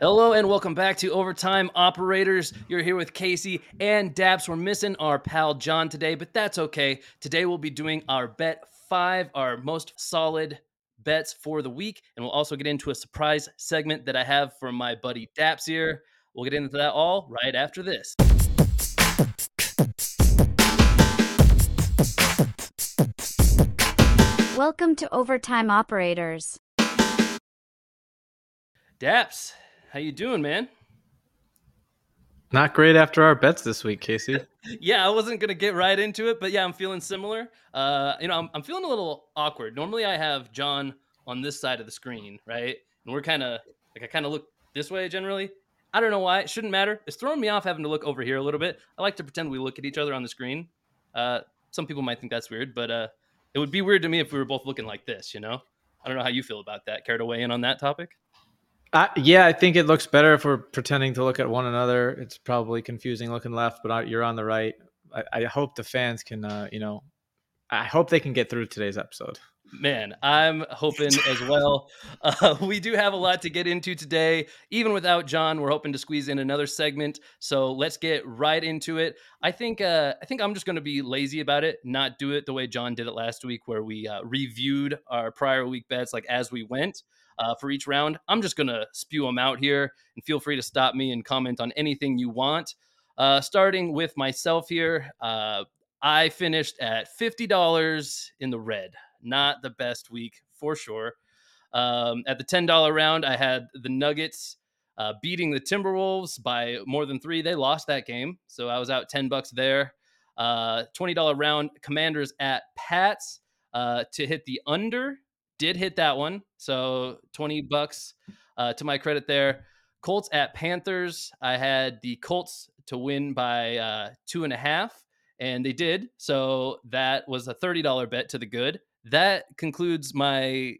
Hello and welcome back to Overtime Operators. You're here with Casey and Daps. We're missing our pal John today, but that's okay. Today we'll be doing our bet five, our most solid bets for the week, and we'll also get into a surprise segment that I have from my buddy Daps here. We'll get into that all right after this. Welcome to Overtime Operators. Daps, how you doing, man? Not great after our bets this week, Casey. yeah, I wasn't gonna get right into it, but yeah, I'm feeling similar. Uh, you know, I'm, I'm feeling a little awkward. Normally, I have John on this side of the screen, right, and we're kind of like I kind of look this way generally. I don't know why. It shouldn't matter. It's throwing me off having to look over here a little bit. I like to pretend we look at each other on the screen. Uh, some people might think that's weird, but uh, it would be weird to me if we were both looking like this. You know, I don't know how you feel about that. Care to weigh in on that topic? Uh, yeah, I think it looks better if we're pretending to look at one another. It's probably confusing looking left, but you're on the right. I, I hope the fans can, uh, you know, I hope they can get through today's episode. Man, I'm hoping as well. Uh, we do have a lot to get into today. Even without John, we're hoping to squeeze in another segment. So let's get right into it. I think uh, I think I'm just going to be lazy about it, not do it the way John did it last week, where we uh, reviewed our prior week bets like as we went uh, for each round. I'm just going to spew them out here, and feel free to stop me and comment on anything you want. Uh, starting with myself here, uh, I finished at fifty dollars in the red not the best week for sure. Um, at the $10 round, I had the Nuggets uh, beating the Timberwolves by more than three. They lost that game. So I was out 10 bucks there. Uh, $20 round, Commanders at Pats uh, to hit the under. Did hit that one. So 20 bucks uh, to my credit there. Colts at Panthers. I had the Colts to win by uh, two and a half, and they did. So that was a $30 bet to the good that concludes my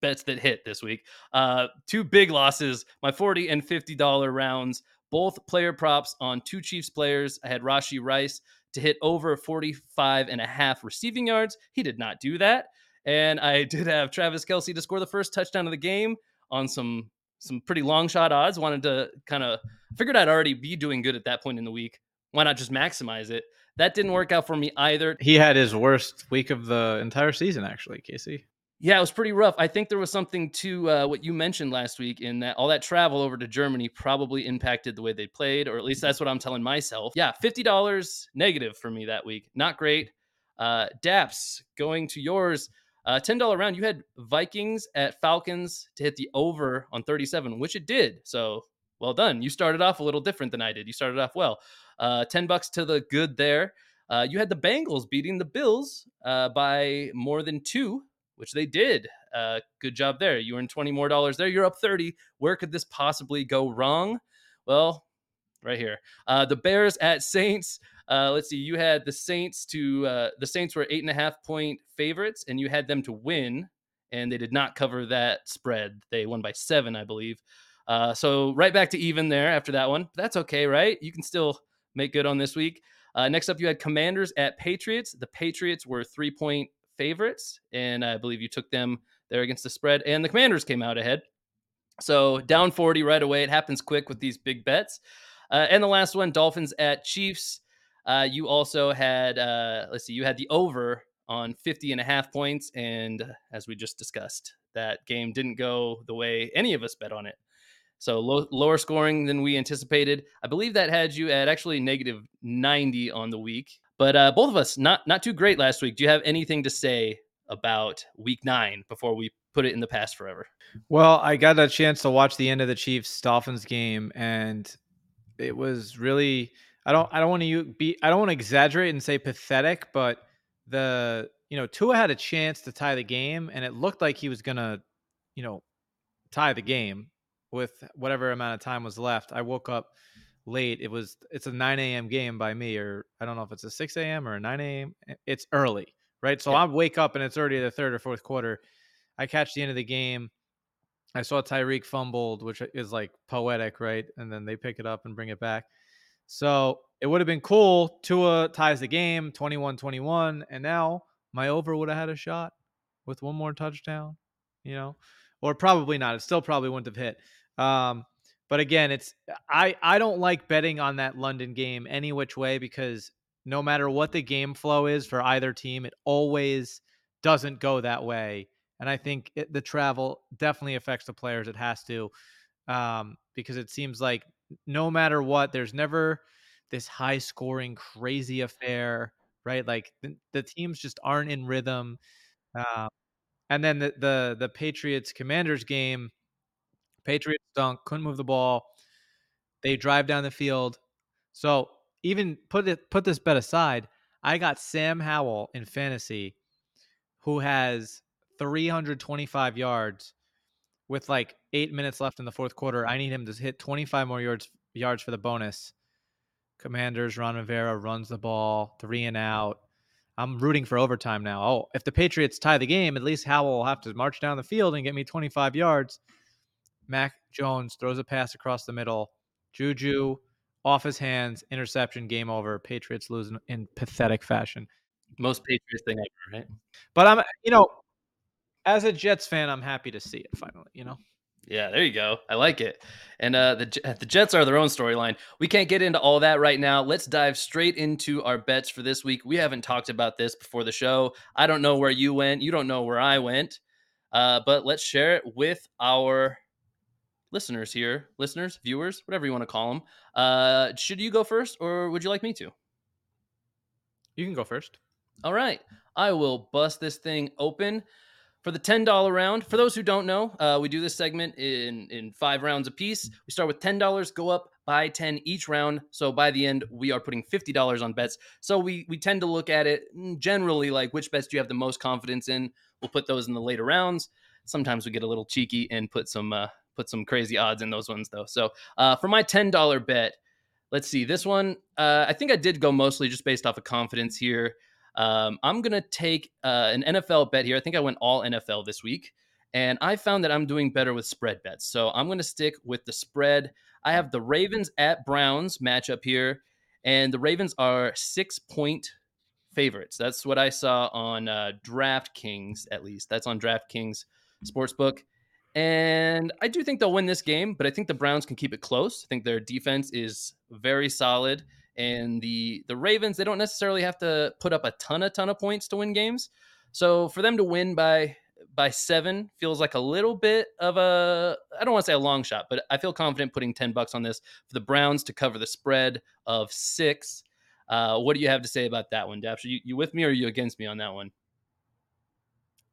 bets that hit this week. Uh, two big losses, my 40 and $50 rounds, both player props on two Chiefs players. I had Rashee Rice to hit over 45 and a half receiving yards. He did not do that. And I did have Travis Kelce to score the first touchdown of the game on some some pretty long shot odds. Wanted to kind of figured I'd already be doing good at that point in the week. Why not just maximize it? That didn't work out for me either. He had his worst week of the entire season, actually, Casey. Yeah, it was pretty rough. I think there was something to uh, what you mentioned last week in that all that travel over to Germany probably impacted the way they played, or at least that's what I'm telling myself. Yeah, $50 negative for me that week. Not great. Uh, Daps, going to yours. Uh, $10 round, you had Vikings at Falcons to hit the over on 37, which it did. So well done. You started off a little different than I did. You started off well. Uh, 10 bucks to the good there. Uh, you had the Bengals beating the Bills uh, by more than two, which they did. Uh, good job there. You earned 20 more dollars there. You're up 30. Where could this possibly go wrong? Well, right here. Uh, the Bears at Saints. Uh, let's see. You had the Saints to uh, the Saints were eight and a half point favorites, and you had them to win, and they did not cover that spread. They won by seven, I believe. Uh, so right back to even there after that one. But that's okay, right? You can still make good on this week. Uh, next up, you had Commanders at Patriots. The Patriots were three point favorites, and I believe you took them there against the spread, and the Commanders came out ahead. So down 40 right away. It happens quick with these big bets. Uh, and the last one, Dolphins at Chiefs. Uh, you also had, uh, let's see, you had the over on 50 and a half points. And as we just discussed, that game didn't go the way any of us bet on it. So low, lower scoring than we anticipated. I believe that had you at actually negative 90 on the week. But uh, both of us not not too great last week. Do you have anything to say about week nine before we put it in the past forever? Well, I got a chance to watch the end of the Chiefs Dolphins game, and it was really I don't I don't want to be I don't want to exaggerate and say pathetic, but the you know Tua had a chance to tie the game, and it looked like he was gonna you know tie the game with whatever amount of time was left. I woke up late. It was it's a 9 a.m. game by me, or I don't know if it's a 6 a.m. or a 9 a.m. Eh, it's early, right? So Yeah. I wake up and it's already the third or fourth quarter. I catch the end of the game. I saw Tyreek fumbled, which is like poetic, right? And then they pick it up and bring it back. So it would have been cool. Tua ties the game 21 21. And now my over would have had a shot with one more touchdown, you know, or probably not. It still probably wouldn't have hit. Um, but again, it's I I don't like betting on that London game any which way because no matter what the game flow is for either team, it always doesn't go that way. And I think it, the travel definitely affects the players. It has to, um, because it seems like no matter what, there's never this high scoring, crazy affair, right? Like the, the teams just aren't in rhythm. Uh, and then the, the the Patriots Commanders game, Patriots dunk, couldn't move the ball. They drive down the field. So even put it put this bet aside, I got Sam Howell in fantasy, who has 325 yards with like eight minutes left in the fourth quarter. I need him to hit 25 more yards yards for the bonus. Commanders, Ron Rivera runs the ball, three and out. I'm rooting for overtime now. Oh, if the Patriots tie the game, at least Howell will have to march down the field and get me 25 yards. Mac Jones throws a pass across the middle. Juju off his hands, interception, game over. Patriots lose in, in pathetic fashion. Most Patriots thing ever, right? But I'm, you know, as a Jets fan, I'm happy to see it finally. You know, Yeah, there you go. I like it. And uh, the the Jets are their own storyline. We can't get into all that right now. Let's dive straight into our bets for this week. We haven't talked about this before the show. I don't know where you went. You don't know where I went. Uh, but let's share it with our listeners here, listeners, viewers, whatever you want to call them. Uh, should you go first, or would you like me to? you can go first. All right. I will bust this thing open for the $10 round. For those who don't know, uh, we do this segment in, in five rounds a piece We start with $10, go up by 10 each round. So by the end, we are putting $50 on bets. So we, we tend to look at it generally like which bets do you have the most confidence in? We'll put those in the later rounds. Sometimes we get a little cheeky and put some uh, put some crazy odds in those ones though. So uh, for my $10 bet, let's see. This one, uh, I think I did go mostly just based off of confidence here. Um, I'm gonna take uh, an NFL bet here. I think I went all NFL this week, and I found that I'm doing better with spread bets. So I'm gonna stick with the spread. I have the Ravens at Browns matchup here, and the Ravens are six point favorites. That's what I saw on uh, DraftKings, at least. That's on DraftKings Sportsbook. And I do think they'll win this game, but I think the Browns can keep it close. I think their defense is very solid and the the Ravens they don't necessarily have to put up a ton a ton of points to win games. So for them to win by by 7 feels like a little bit of a I don't want to say a long shot, but I feel confident putting 10 bucks on this for the Browns to cover the spread of 6. Uh, what do you have to say about that one, Daps? You, you with me or are you against me on that one?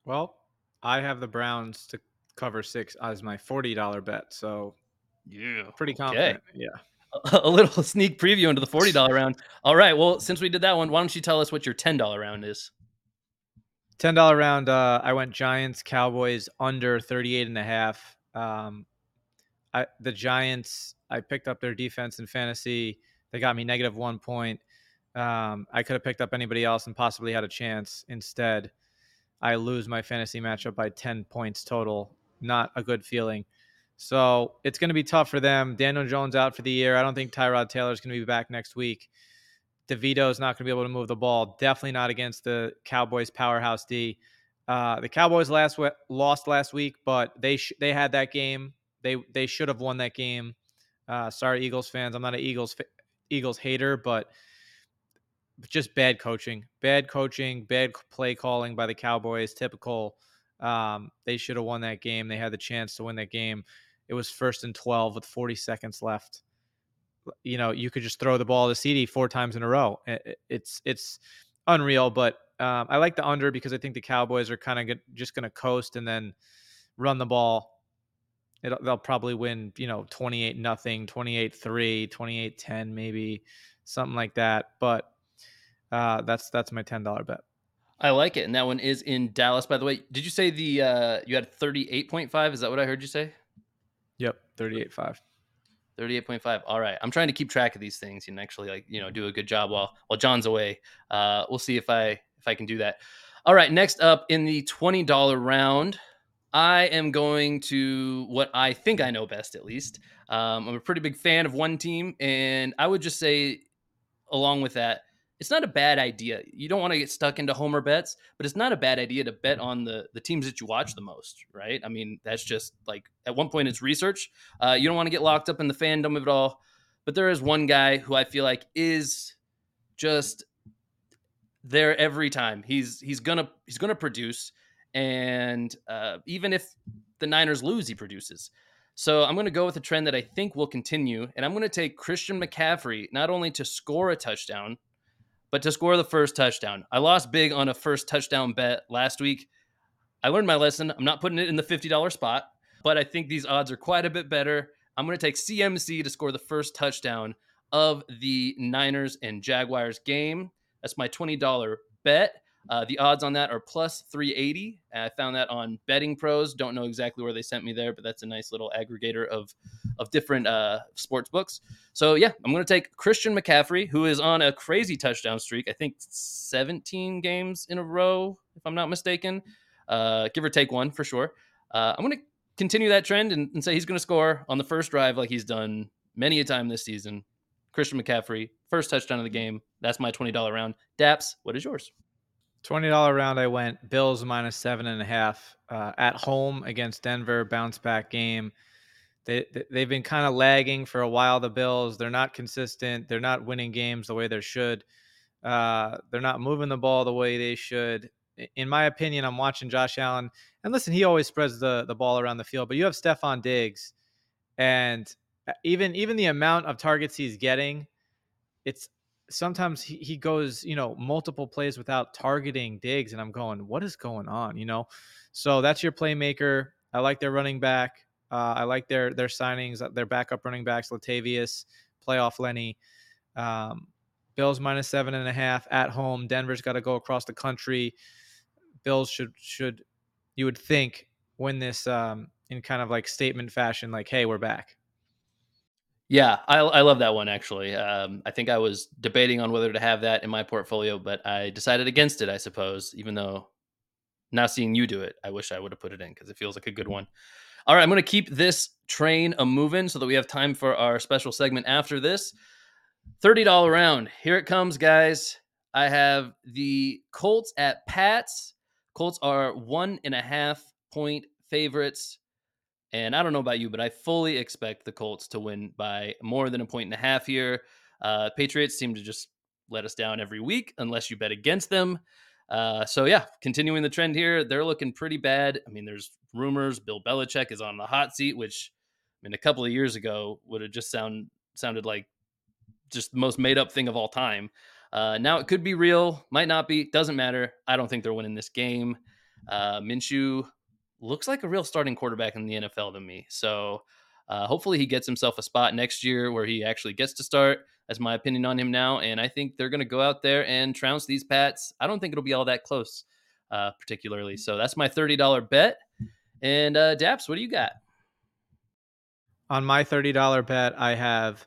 Well, I have the Browns to cover six as my forty dollar bet. So Yeah. pretty confident. Yeah. A little sneak preview into the $40 round. All right. Well, since we did that one, why don't you tell us what your $10 round is? Ten dollar round. Uh, I went Giants Cowboys under 38 and a half. Um, I the Giants. I picked up their defense in fantasy. They got me negative one point. Um, I could have picked up anybody else and possibly had a chance. Instead, I lose my fantasy matchup by 10 points total. Not a good feeling. So it's going to be tough for them. Daniel Jones out for the year. I don't think Tyrod Taylor is going to be back next week. DeVito is not going to be able to move the ball. Definitely not against the Cowboys powerhouse D. Uh, the Cowboys last we- lost last week, but they sh- they had that game. They they should have won that game. Uh, sorry, Eagles fans. I'm not an Eagles fa- Eagles hater, but just bad coaching, bad coaching, bad play calling by the Cowboys. Typical. Um, they should have won that game. They had the chance to win that game. It was first and 12 with 40 seconds left. You know, you could just throw the ball to CD four times in a row. It's it's unreal, but um, I like the under because I think the Cowboys are kind of just going to coast and then run the ball. It'll, they'll probably win, you know, 28 nothing, 28 3, 28 10, maybe something like that. But uh, that's that's my $10 bet. I like it. And that one is in Dallas, by the way. Did you say the uh, you had 38.5? Is that what I heard you say? Yep. 38.5. 38.5. All right. I'm trying to keep track of these things and actually like, you know, do a good job while while John's away. Uh we'll see if I if I can do that. All right, next up in the $20 round, I am going to what I think I know best at least. Um, I'm a pretty big fan of one team and I would just say along with that, it's not a bad idea. You don't want to get stuck into homer bets, but it's not a bad idea to bet on the the teams that you watch the most, right? I mean, that's just like at one point it's research. Uh, you don't want to get locked up in the fandom of it all, but there is one guy who I feel like is just there every time. He's he's gonna he's gonna produce, and uh, even if the Niners lose, he produces. So I'm going to go with a trend that I think will continue, and I'm going to take Christian McCaffrey not only to score a touchdown, but to score the first touchdown. I lost big on a first touchdown bet last week. I learned my lesson. I'm not putting it in the $50 spot, but I think these odds are quite a bit better. I'm going to take CMC to score the first touchdown of the Niners and Jaguars game. That's my $20 bet. Uh, the odds on that are plus 380. I found that on Betting Pros. Don't know exactly where they sent me there, but that's a nice little aggregator of of different uh, sports books. So yeah, I'm going to take Christian McCaffrey, who is on a crazy touchdown streak. I think 17 games in a row, if I'm not mistaken, uh, give or take one for sure. Uh, I'm going to continue that trend and, and say he's going to score on the first drive like he's done many a time this season. Christian McCaffrey, first touchdown of the game. That's my $20 round. Daps, what is yours? Twenty dollar round. I went Bills minus seven and a half uh, at home against Denver. Bounce back game. They they've been kind of lagging for a while. The Bills. They're not consistent. They're not winning games the way they should. Uh, they're not moving the ball the way they should. In my opinion, I'm watching Josh Allen, and listen, he always spreads the the ball around the field. But you have Stefon Diggs, and uh, even even the amount of targets he's getting, it's sometimes he, he goes, you know, multiple plays without targeting Diggs, and I'm going, what is going on? You know, so that's your playmaker. I like their running back. Uh, I like their their signings, uh, their backup running backs, Latavius, playoff Lenny. Um, Bills minus seven and a half at home. Denver's got to go across the country. Bills should should you would think win this um, in kind of like statement fashion, like, hey, we're back. Yeah, I, I love that one actually. Um, I think I was debating on whether to have that in my portfolio, but I decided against it, I suppose, even though now seeing you do it, I wish I would have put it in because it feels like a good one. All right, I'm going to keep this train a moving so that we have time for our special segment after this. $30 round. Here it comes, guys. I have the Colts at Pats. Colts are one and a half point favorites. And I don't know about you, but I fully expect the Colts to win by more than a point and a half here. Uh, Patriots seem to just let us down every week unless you bet against them. Uh, so yeah, continuing the trend here, they're looking pretty bad. I mean, there's rumors Bill Belichick is on the hot seat, which I mean, a couple of years ago would have just sound sounded like just the most made up thing of all time. Uh, now it could be real, might not be, doesn't matter. I don't think they're winning this game. Uh, Minshew looks like a real starting quarterback in the NFL to me. So uh, hopefully he gets himself a spot next year where he actually gets to start. That's my opinion on him now. And I think they're going to go out there and trounce these Pats. I don't think it'll be all that close, uh, particularly. So that's my $30 bet. And uh, Daps, what do you got? On my $30 bet, I have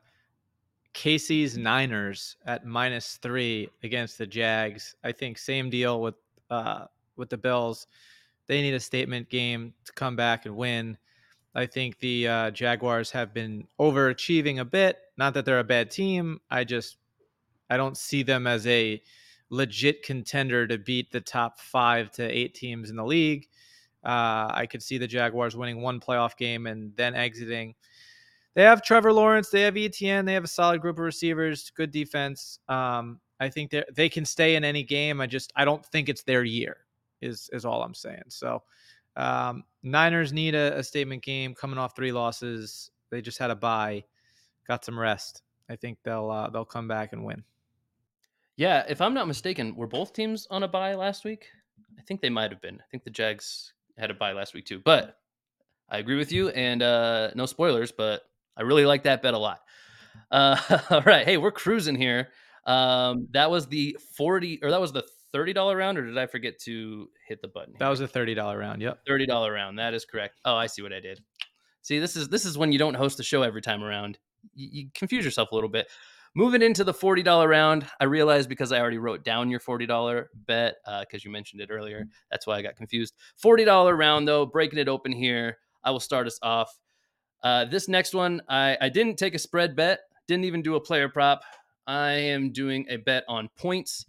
Casey's Niners at minus three against the Jags. I think same deal with uh, with the Bills. They need a statement game to come back and win. I think the uh, Jaguars have been overachieving a bit. Not that they're a bad team. I just I don't see them as a legit contender to beat the top five to eight teams in the league. Uh, I could see the Jaguars winning one playoff game and then exiting. They have Trevor Lawrence, they have ETN, they have a solid group of receivers, good defense. Um, I think they they can stay in any game. I just I don't think it's their year is is all I'm saying. So um, Niners need a, a, statement game coming off three losses. They just had a bye, got some rest. I think they'll uh, they'll come back and win. Yeah, if I'm not mistaken, were both teams on a bye last week? I think they might have been. I think the Jags had a bye last week too. But I agree with you, and uh, no spoilers, but I really like that bet a lot. Uh, all right, hey, we're cruising here. Um, that was the forty, or that was the thirty dollar round, or did I forget to hit the button? Here? That was a thirty dollar round. Yep, thirty dollar round. That is correct. Oh, I see what I did. See, this is this is when you don't host the show every time around. You, you confuse yourself a little bit. Moving into the forty dollar round, I realized because I already wrote down your forty dollar bet because uh, you mentioned it earlier. That's why I got confused. Forty dollar round though, breaking it open here. I will start us off. Uh, this next one, I, I didn't take a spread bet, didn't even do a player prop. I am doing a bet on points.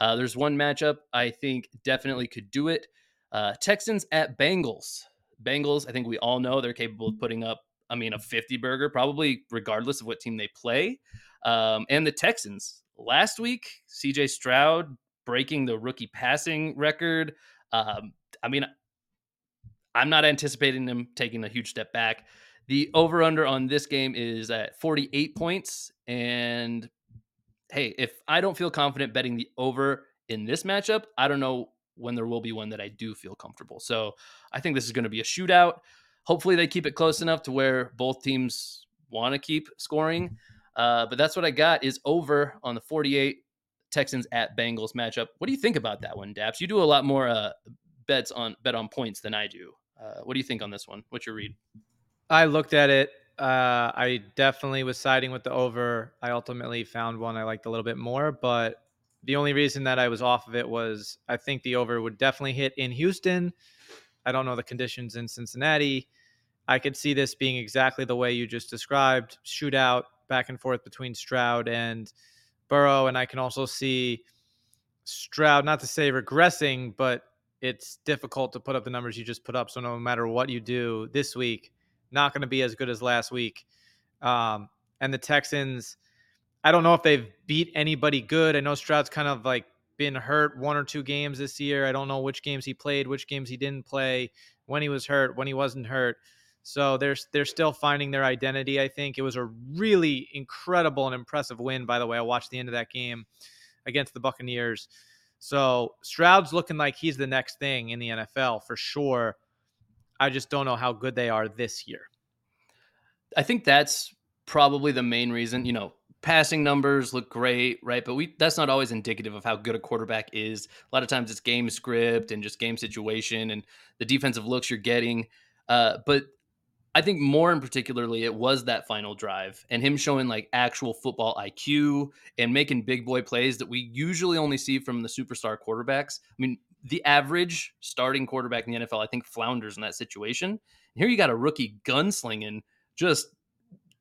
Uh, there's one matchup I think definitely could do it. Uh, Texans at Bengals. Bengals, I think we all know they're capable of putting up, I mean, a 50 burger, probably regardless of what team they play. Um, and the Texans last week, CJ Stroud breaking the rookie passing record. Um, I mean, I'm not anticipating them taking a huge step back. The over under on this game is at 48 points. And hey, if I don't feel confident betting the over in this matchup, I don't know when there will be one that I do feel comfortable. So I think this is going to be a shootout. Hopefully, they keep it close enough to where both teams want to keep scoring. Uh, but that's what I got is over on the 48 Texans at Bengals matchup. What do you think about that one, Daps? You do a lot more uh, bets on bet on points than I do. Uh, what do you think on this one? What's your read? I looked at it. Uh, I definitely was siding with the over. I ultimately found one I liked a little bit more, but the only reason that I was off of it was I think the over would definitely hit in Houston. I don't know the conditions in Cincinnati. I could see this being exactly the way you just described shootout, back and forth between Stroud and Burrow. And I can also see Stroud, not to say regressing, but it's difficult to put up the numbers you just put up. So no matter what you do this week, not going to be as good as last week. Um, and the Texans, I don't know if they've beat anybody good. I know Stroud's kind of like been hurt one or two games this year. I don't know which games he played, which games he didn't play, when he was hurt, when he wasn't hurt. So they're they're still finding their identity. I think it was a really incredible and impressive win. By the way, I watched the end of that game against the Buccaneers. So Stroud's looking like he's the next thing in the NFL for sure. I just don't know how good they are this year. I think that's probably the main reason. You know, passing numbers look great, right? But we that's not always indicative of how good a quarterback is. A lot of times it's game script and just game situation and the defensive looks you're getting. Uh, but I think more in particularly it was that final drive and him showing like actual football IQ and making big boy plays that we usually only see from the superstar quarterbacks. I mean, the average starting quarterback in the NFL, I think, flounders in that situation. And here you got a rookie gunslinging, just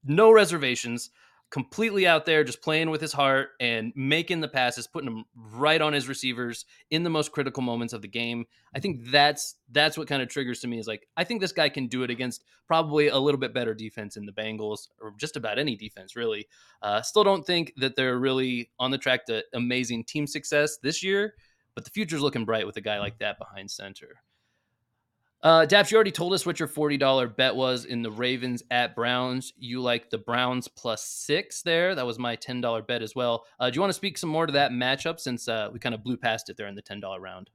no reservations, completely out there, just playing with his heart and making the passes, putting them right on his receivers in the most critical moments of the game. I think that's that's what kind of triggers to me is like I think this guy can do it against probably a little bit better defense in the Bengals or just about any defense really. Uh, still don't think that they're really on the track to amazing team success this year, but the future's looking bright with a guy like that behind center. Uh, Daps, you already told us what your $40 bet was in the Ravens at Browns. You like the Browns plus six there. That was my $10 bet as well. Uh, do you want to speak some more to that matchup since uh, we kind of blew past it there in the $10 round?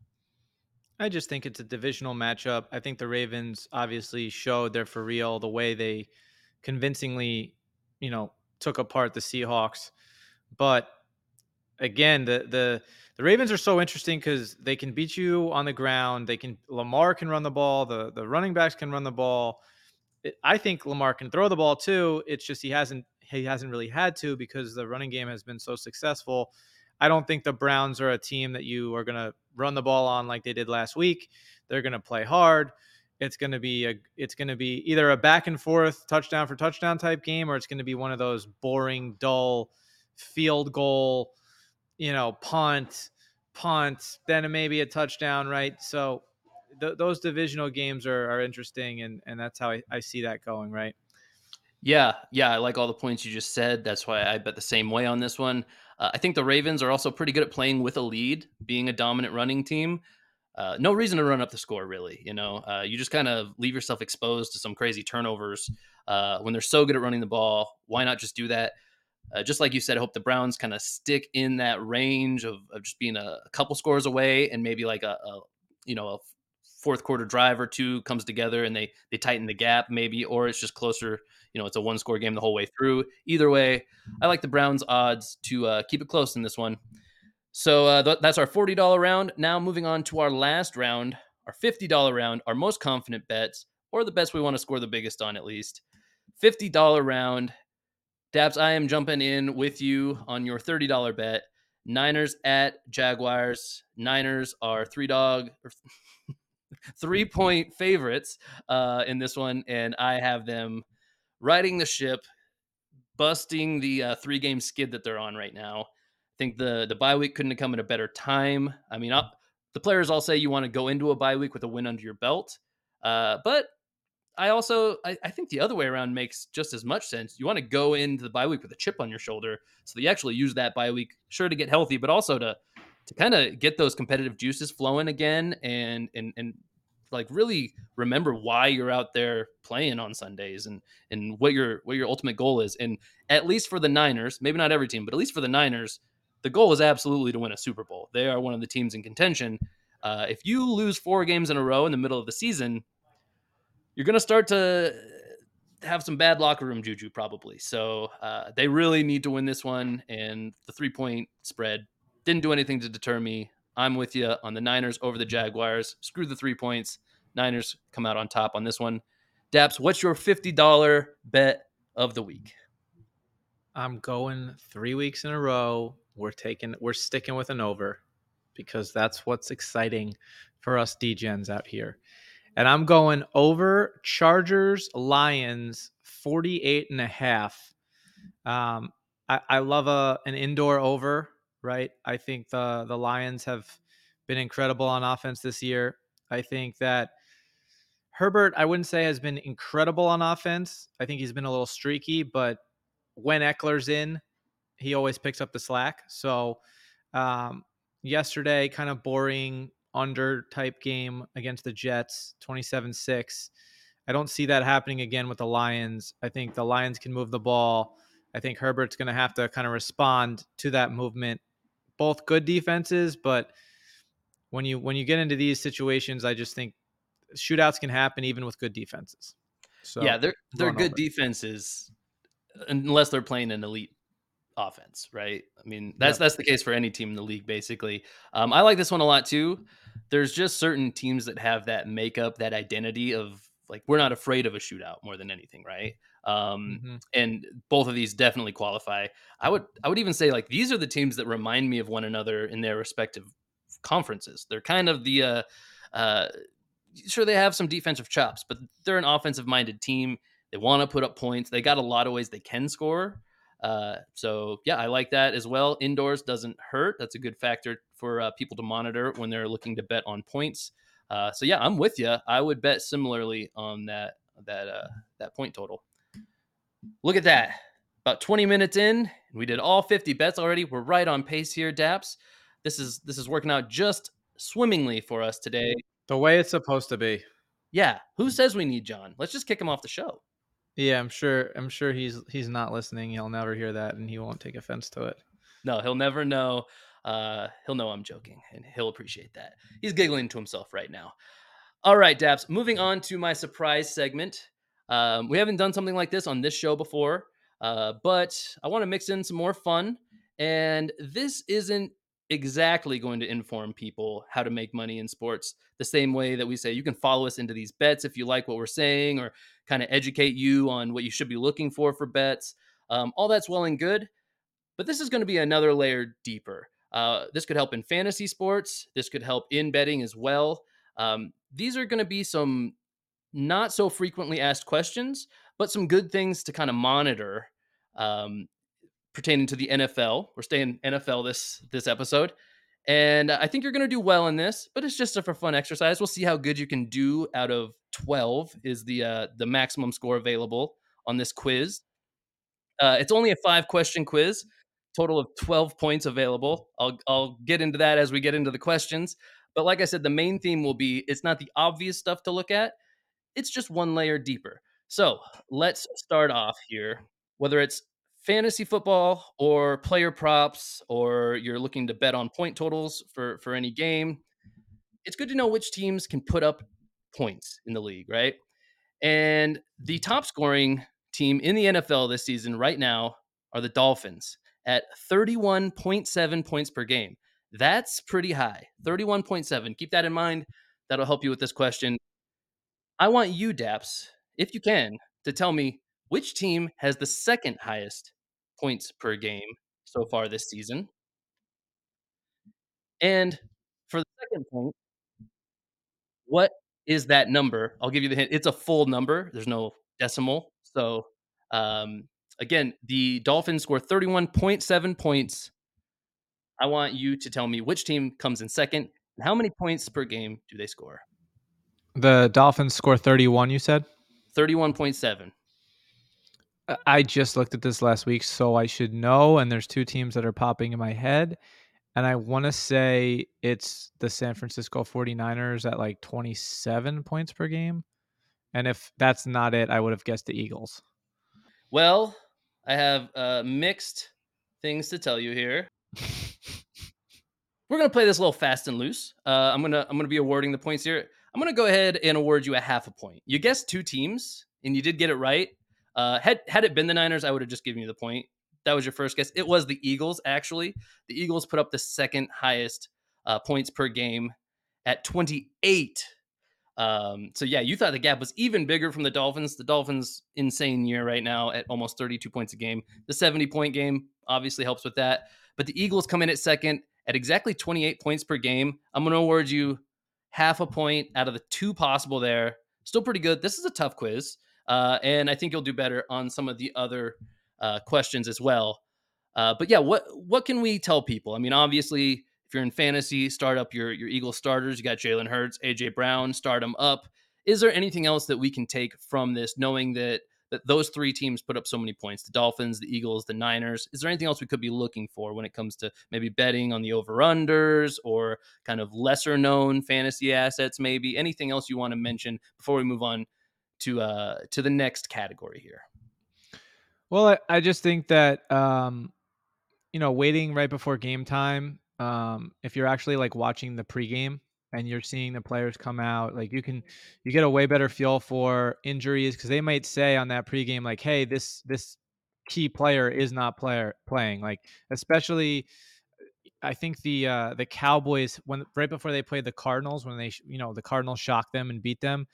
I just think it's a divisional matchup. I think the Ravens obviously showed they're for real the way they convincingly, you know, took apart the Seahawks. But again, the the the Ravens are so interesting because they can beat you on the ground. They can Lamar can run the ball. The the running backs can run the ball. It, I think Lamar can throw the ball too. It's just he hasn't he hasn't really had to because the running game has been so successful. I don't think the Browns are a team that you are going to run the ball on like they did last week. They're going to play hard. It's going to be a it's going to be either a back and forth touchdown for touchdown type game or it's going to be one of those boring, dull field goal you know, punt, punt, then maybe a touchdown, right? So th- those divisional games are, are interesting, and, and that's how I, I see that going, right? Yeah, yeah, I like all the points you just said. That's why I bet the same way on this one. Uh, I think the Ravens are also pretty good at playing with a lead, being a dominant running team. Uh, no reason to run up the score, really. You know, uh, you just kind of leave yourself exposed to some crazy turnovers uh, when they're so good at running the ball. Why not just do that? Uh, just like you said, I hope the Browns kind of stick in that range of, of just being a, a, couple scores away and maybe like a, a, you know a fourth quarter drive or two comes together and they they tighten the gap maybe or it's just closer you know it's a one score game the whole way through either way i like the browns odds to uh, keep it close in this one so uh, th- that's our $40 round now moving on to our last round our $50 round our most confident bets or the bets we want to score the biggest on at least. $50 round. Daps, I am jumping in with you on your $30 bet. Niners at Jaguars. Niners are three dog, three point favorites uh, in this one, and I have them riding the ship, busting the uh, three game skid that they're on right now. I think the the bye week couldn't have come at a better time. I mean, I'll, the players all say you want to go into a bye week with a win under your belt, uh, but I also I, I, think the other way around makes just as much sense. You want to go into the bye week with a chip on your shoulder, so that you actually use that bye week, sure to get healthy, but also to to kind of get those competitive juices flowing again, and and and like really remember why you're out there playing on Sundays and and what your what your ultimate goal is. And at least for the Niners, maybe not every team, but at least for the Niners, the goal is absolutely to win a Super Bowl. They are one of the teams in contention. Uh, if you lose four games in a row in the middle of the season, you're going to start to have some bad locker room juju probably. So uh, they really need to win this one, and the three point spread didn't do anything to deter me. I'm with you on the Niners over the Jaguars. Screw the three points. Niners come out on top on this one. Daps, what's your $50 bet of the week? I'm going three weeks in a row. We're taking, we're sticking with an over because that's what's exciting for us DGens out here and I'm going over Chargers Lions 48 and a half. Um, I, I love a an indoor over, right? I think the the Lions have been incredible on offense this year. I think that Herbert, I wouldn't say has been incredible on offense. I think he's been a little streaky, but when Ekeler's in, he always picks up the slack. So um, yesterday, kind of boring under type game against the Jets, 27 6. I don't see that happening again with the Lions. I think the Lions can move the ball. I think Herbert's going to have to kind of respond to that movement. Both good defenses, but when you when you get into these situations, I just think shootouts can happen even with good defenses. So yeah, they're they're good over. defenses unless they're playing an elite offense, right? I mean, that's yep. that's the case for any team in the league, basically. Um, I like this one a lot too. There's just certain teams that have that makeup, that identity of like we're not afraid of a shootout more than anything, right? Um, mm-hmm. And both of these definitely qualify. I would I would even say like these are the teams that remind me of one another in their respective conferences. They're kind of the uh, uh, sure they have some defensive chops, but they're an offensive minded team. They want to put up points. They got a lot of ways they can score. Uh, so yeah, I like that as well. Indoors doesn't hurt. That's a good factor for uh, people to monitor when they're looking to bet on points. Uh, so yeah, I'm with you. I would bet similarly on that that uh, that point total. Look at that. About 20 minutes in, we did all 50 bets already. We're right on pace here, Daps. This is this is working out just swimmingly for us today. The way it's supposed to be. Yeah. Who says we need John? Let's just kick him off the show. Yeah, I'm sure. I'm sure he's he's not listening. He'll never hear that, and he won't take offense to it. No, he'll never know. Uh, he'll know I'm joking, and he'll appreciate that. He's giggling to himself right now. All right, Daps. Moving on to my surprise segment. Um, we haven't done something like this on this show before, uh, but I want to mix in some more fun. And this isn't exactly going to inform people how to make money in sports the same way that we say you can follow us into these bets if you like what we're saying or kind of educate you on what you should be looking for for bets. Um, all that's well and good, but this is going to be another layer deeper. Uh, this could help in fantasy sports. This could help in betting as well. Um, these are going to be some not so frequently asked questions, but some good things to kind of monitor um, pertaining to the NFL. We're staying NFL this this episode, and I think you're going to do well in this. But it's just a for fun exercise. We'll see how good you can do out of 12 is the uh, the maximum score available on this quiz. Uh, it's only a five question quiz, total of 12 points available. I'll I'll get into that as we get into the questions. But like I said, the main theme will be it's not the obvious stuff to look at. It's just one layer deeper. So let's start off here. Whether it's fantasy football or player props, or you're looking to bet on point totals for for any game, it's good to know which teams can put up points in the league, right? And the top scoring team in the NFL this season right now are the Dolphins at 31.7 points per game. That's pretty high. 31.7. Keep that in mind. That'll help you with this question. I want you, Daps, if you can, to tell me which team has the second highest points per game so far this season. And for the second point, what is that number? I'll give you the hint. It's a full number. There's no decimal. So, um, again, the Dolphins score 31.7 points. I want you to tell me which team comes in second and how many points per game do they score? The Dolphins score 31, you said? 31.7. I just looked at this last week, so I should know. And there's two teams that are popping in my head. And I want to say it's the San Francisco 49ers at like 27 points per game. And if that's not it, I would have guessed the Eagles. Well, I have uh, mixed things to tell you here. We're gonna play this a little fast and loose. Uh, I'm gonna I'm gonna be awarding the points here. I'm gonna go ahead and award you a half a point. You guessed two teams, and you did get it right. Uh, had had it been the Niners, I would have just given you the point. That was your first guess. It was the Eagles, actually. The Eagles put up the second highest uh, points per game at 28. Um, so yeah, you thought the gap was even bigger from the Dolphins. The Dolphins insane year right now at almost 32 points a game. The 70 point game obviously helps with that. But the Eagles come in at second at exactly 28 points per game. I'm going to award you half a point out of the two possible there. Still pretty good. This is a tough quiz. Uh, and I think you'll do better on some of the other uh, questions as well. Uh, but yeah, what what can we tell people? I mean, obviously, if you're in fantasy, start up your your Eagle starters. You got Jalen Hurts, AJ Brown, start them up. Is there anything else that we can take from this, knowing that that those three teams put up so many points the Dolphins, the Eagles, the Niners. Is there anything else we could be looking for when it comes to maybe betting on the over unders or kind of lesser known fantasy assets, maybe? Anything else you want to mention before we move on to uh to the next category here? Well, I, I just think that um, you know, waiting right before game time, um, if you're actually like watching the pregame and you're seeing the players come out, like you can you get a way better feel for injuries because they might say on that pregame, like, hey, this this key player is not player playing. Like, especially I think the uh the Cowboys when right before they played the Cardinals, when they you know, the Cardinals shocked them and beat them,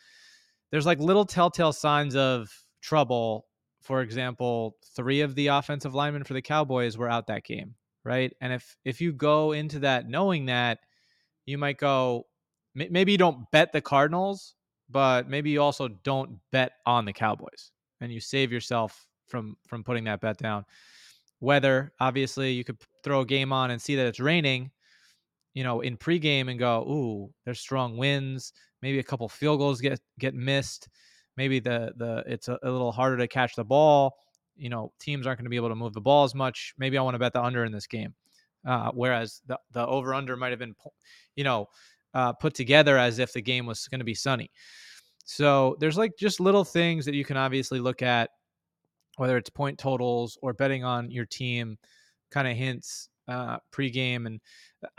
there's like little telltale signs of trouble for example, three of the offensive linemen for the Cowboys were out that game, right? And if if you go into that knowing that, you might go maybe you don't bet the Cardinals, but maybe you also don't bet on the Cowboys and you save yourself from from putting that bet down. Weather, obviously, you could throw a game on and see that it's raining, you know, in pregame and go, "Ooh, there's strong winds. Maybe a couple field goals get get missed." maybe the the it's a, a little harder to catch the ball. You know, teams aren't going to be able to move the ball as much. Maybe I want to bet the under in this game. Uh, whereas the the over under might have been, you know, uh, put together as if the game was going to be sunny. So there's like just little things that you can obviously look at, whether it's point totals or betting on your team, kind of hints uh, pregame. And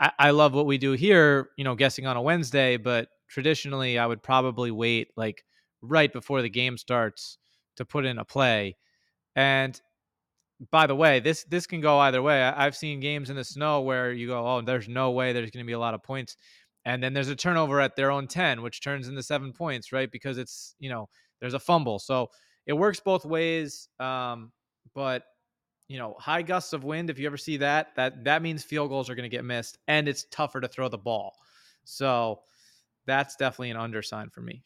I, I love what we do here, you know, guessing on a Wednesday, but traditionally I would probably wait like right before the game starts to put in a play. And by the way, this this can go either way. I, have seen games in the snow where you go, oh, there's no way there's going to be a lot of points, and then there's a turnover at their own ten, which turns into seven points, right? Because it's you know there's a fumble, so it works both ways. Um, but you know, high gusts of wind, if you ever see that, that that means field goals are going to get missed, and it's tougher to throw the ball. So that's definitely an undersign for me.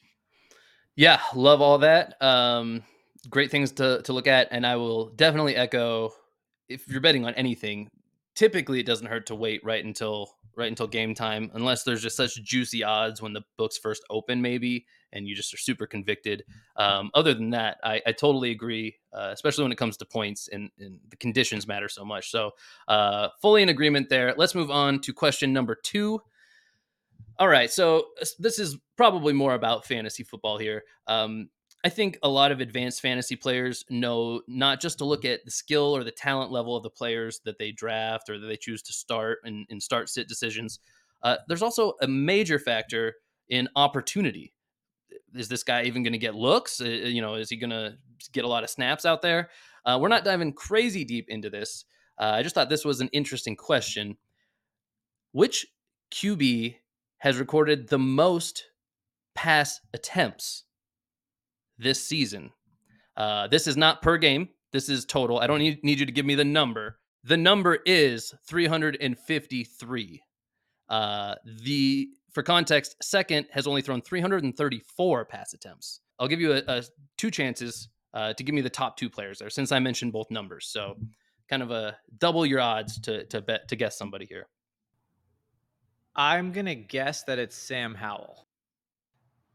Yeah, love all that. Um, great things to to look at, and I will definitely echo. If you're betting on anything, typically it doesn't hurt to wait right until right until game time, unless there's just such juicy odds when the books first open, maybe, and you just are super convicted. Um, other than that, I, I totally agree, uh, especially when it comes to points and, and, the conditions matter so much. So, uh, fully in agreement there. Let's move on to question number two. All right, so this is probably more about fantasy football here. Um, I think a lot of advanced fantasy players know not just to look at the skill or the talent level of the players that they draft or that they choose to start and, and start sit decisions. Uh, there's also a major factor in opportunity. Is this guy even going to get looks? Uh, you know, is he going to get a lot of snaps out there? Uh, we're not diving crazy deep into this. Uh, I just thought this was an interesting question. Which QB has recorded the most pass attempts this season. Uh, this is not per game. This is total. I don't need, need you to give me the number. The number is 353. Uh, the for context, second has only thrown 334 pass attempts. I'll give you a, a two chances uh, to give me the top two players there, since I mentioned both numbers. So, kind of a double your odds to to bet to guess somebody here. I'm gonna guess that it's Sam Howell.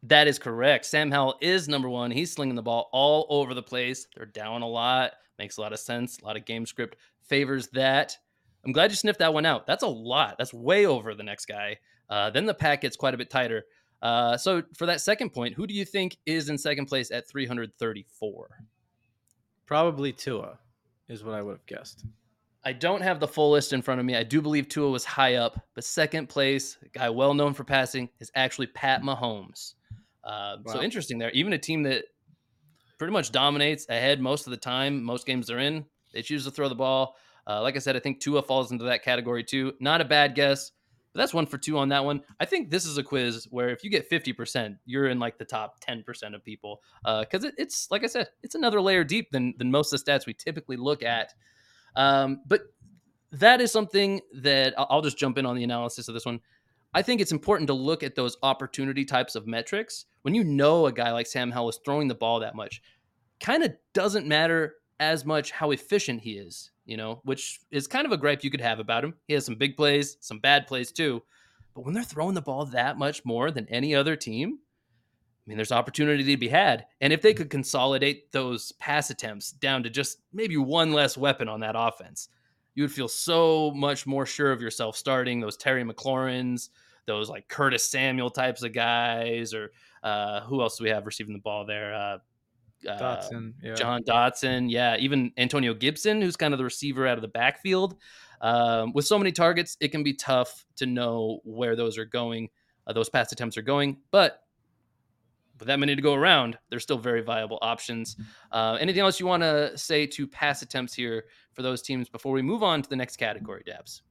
That is correct. Sam Howell is number one. He's slinging the ball all over the place. They're down a lot. Makes a lot of sense. A lot of game script favors that. I'm glad you sniffed that one out. That's a lot. That's way over the next guy. Uh, then the pack gets quite a bit tighter. Uh, so for that second point, who do you think is in second place at 334? Probably Tua, is what I would have guessed. I don't have the full list in front of me. I do believe Tua was high up, but second place, a guy well known for passing, is actually Pat Mahomes. Uh, wow. So interesting there. Even a team that pretty much dominates ahead most of the time, most games they're in, they choose to throw the ball. Uh, like I said, I think Tua falls into that category too. Not a bad guess. But that's one for two on that one. I think this is a quiz where if you get 50%, you're in like the top 10% of people. Because uh, it, it's, like I said, it's another layer deep than, than most of the stats we typically look at. Um, but that is something that I'll just jump in on the analysis of this one. I think it's important to look at those opportunity types of metrics. When you know a guy like Sam Howell is throwing the ball that much, kind of doesn't matter as much how efficient he is you know, which is kind of a gripe you could have about him. He has some big plays, some bad plays too. But when they're throwing the ball that much more than any other team, I mean, there's opportunity to be had. And if they could consolidate those pass attempts down to just maybe one less weapon on that offense, you would feel so much more sure of yourself starting those Terry McLaurins, those like Curtis Samuel types of guys, or uh, who else do we have receiving the ball there? Uh, uh, Dotson, yeah. Jahan Dotson, yeah, even Antonio Gibson, who's kind of the receiver out of the backfield. Um, with so many targets, it can be tough to know where those are going, uh, those pass attempts are going. But with that many to go around, they're still very viable options. Uh, anything else you want to say to pass attempts here for those teams before we move on to the next category, Daps?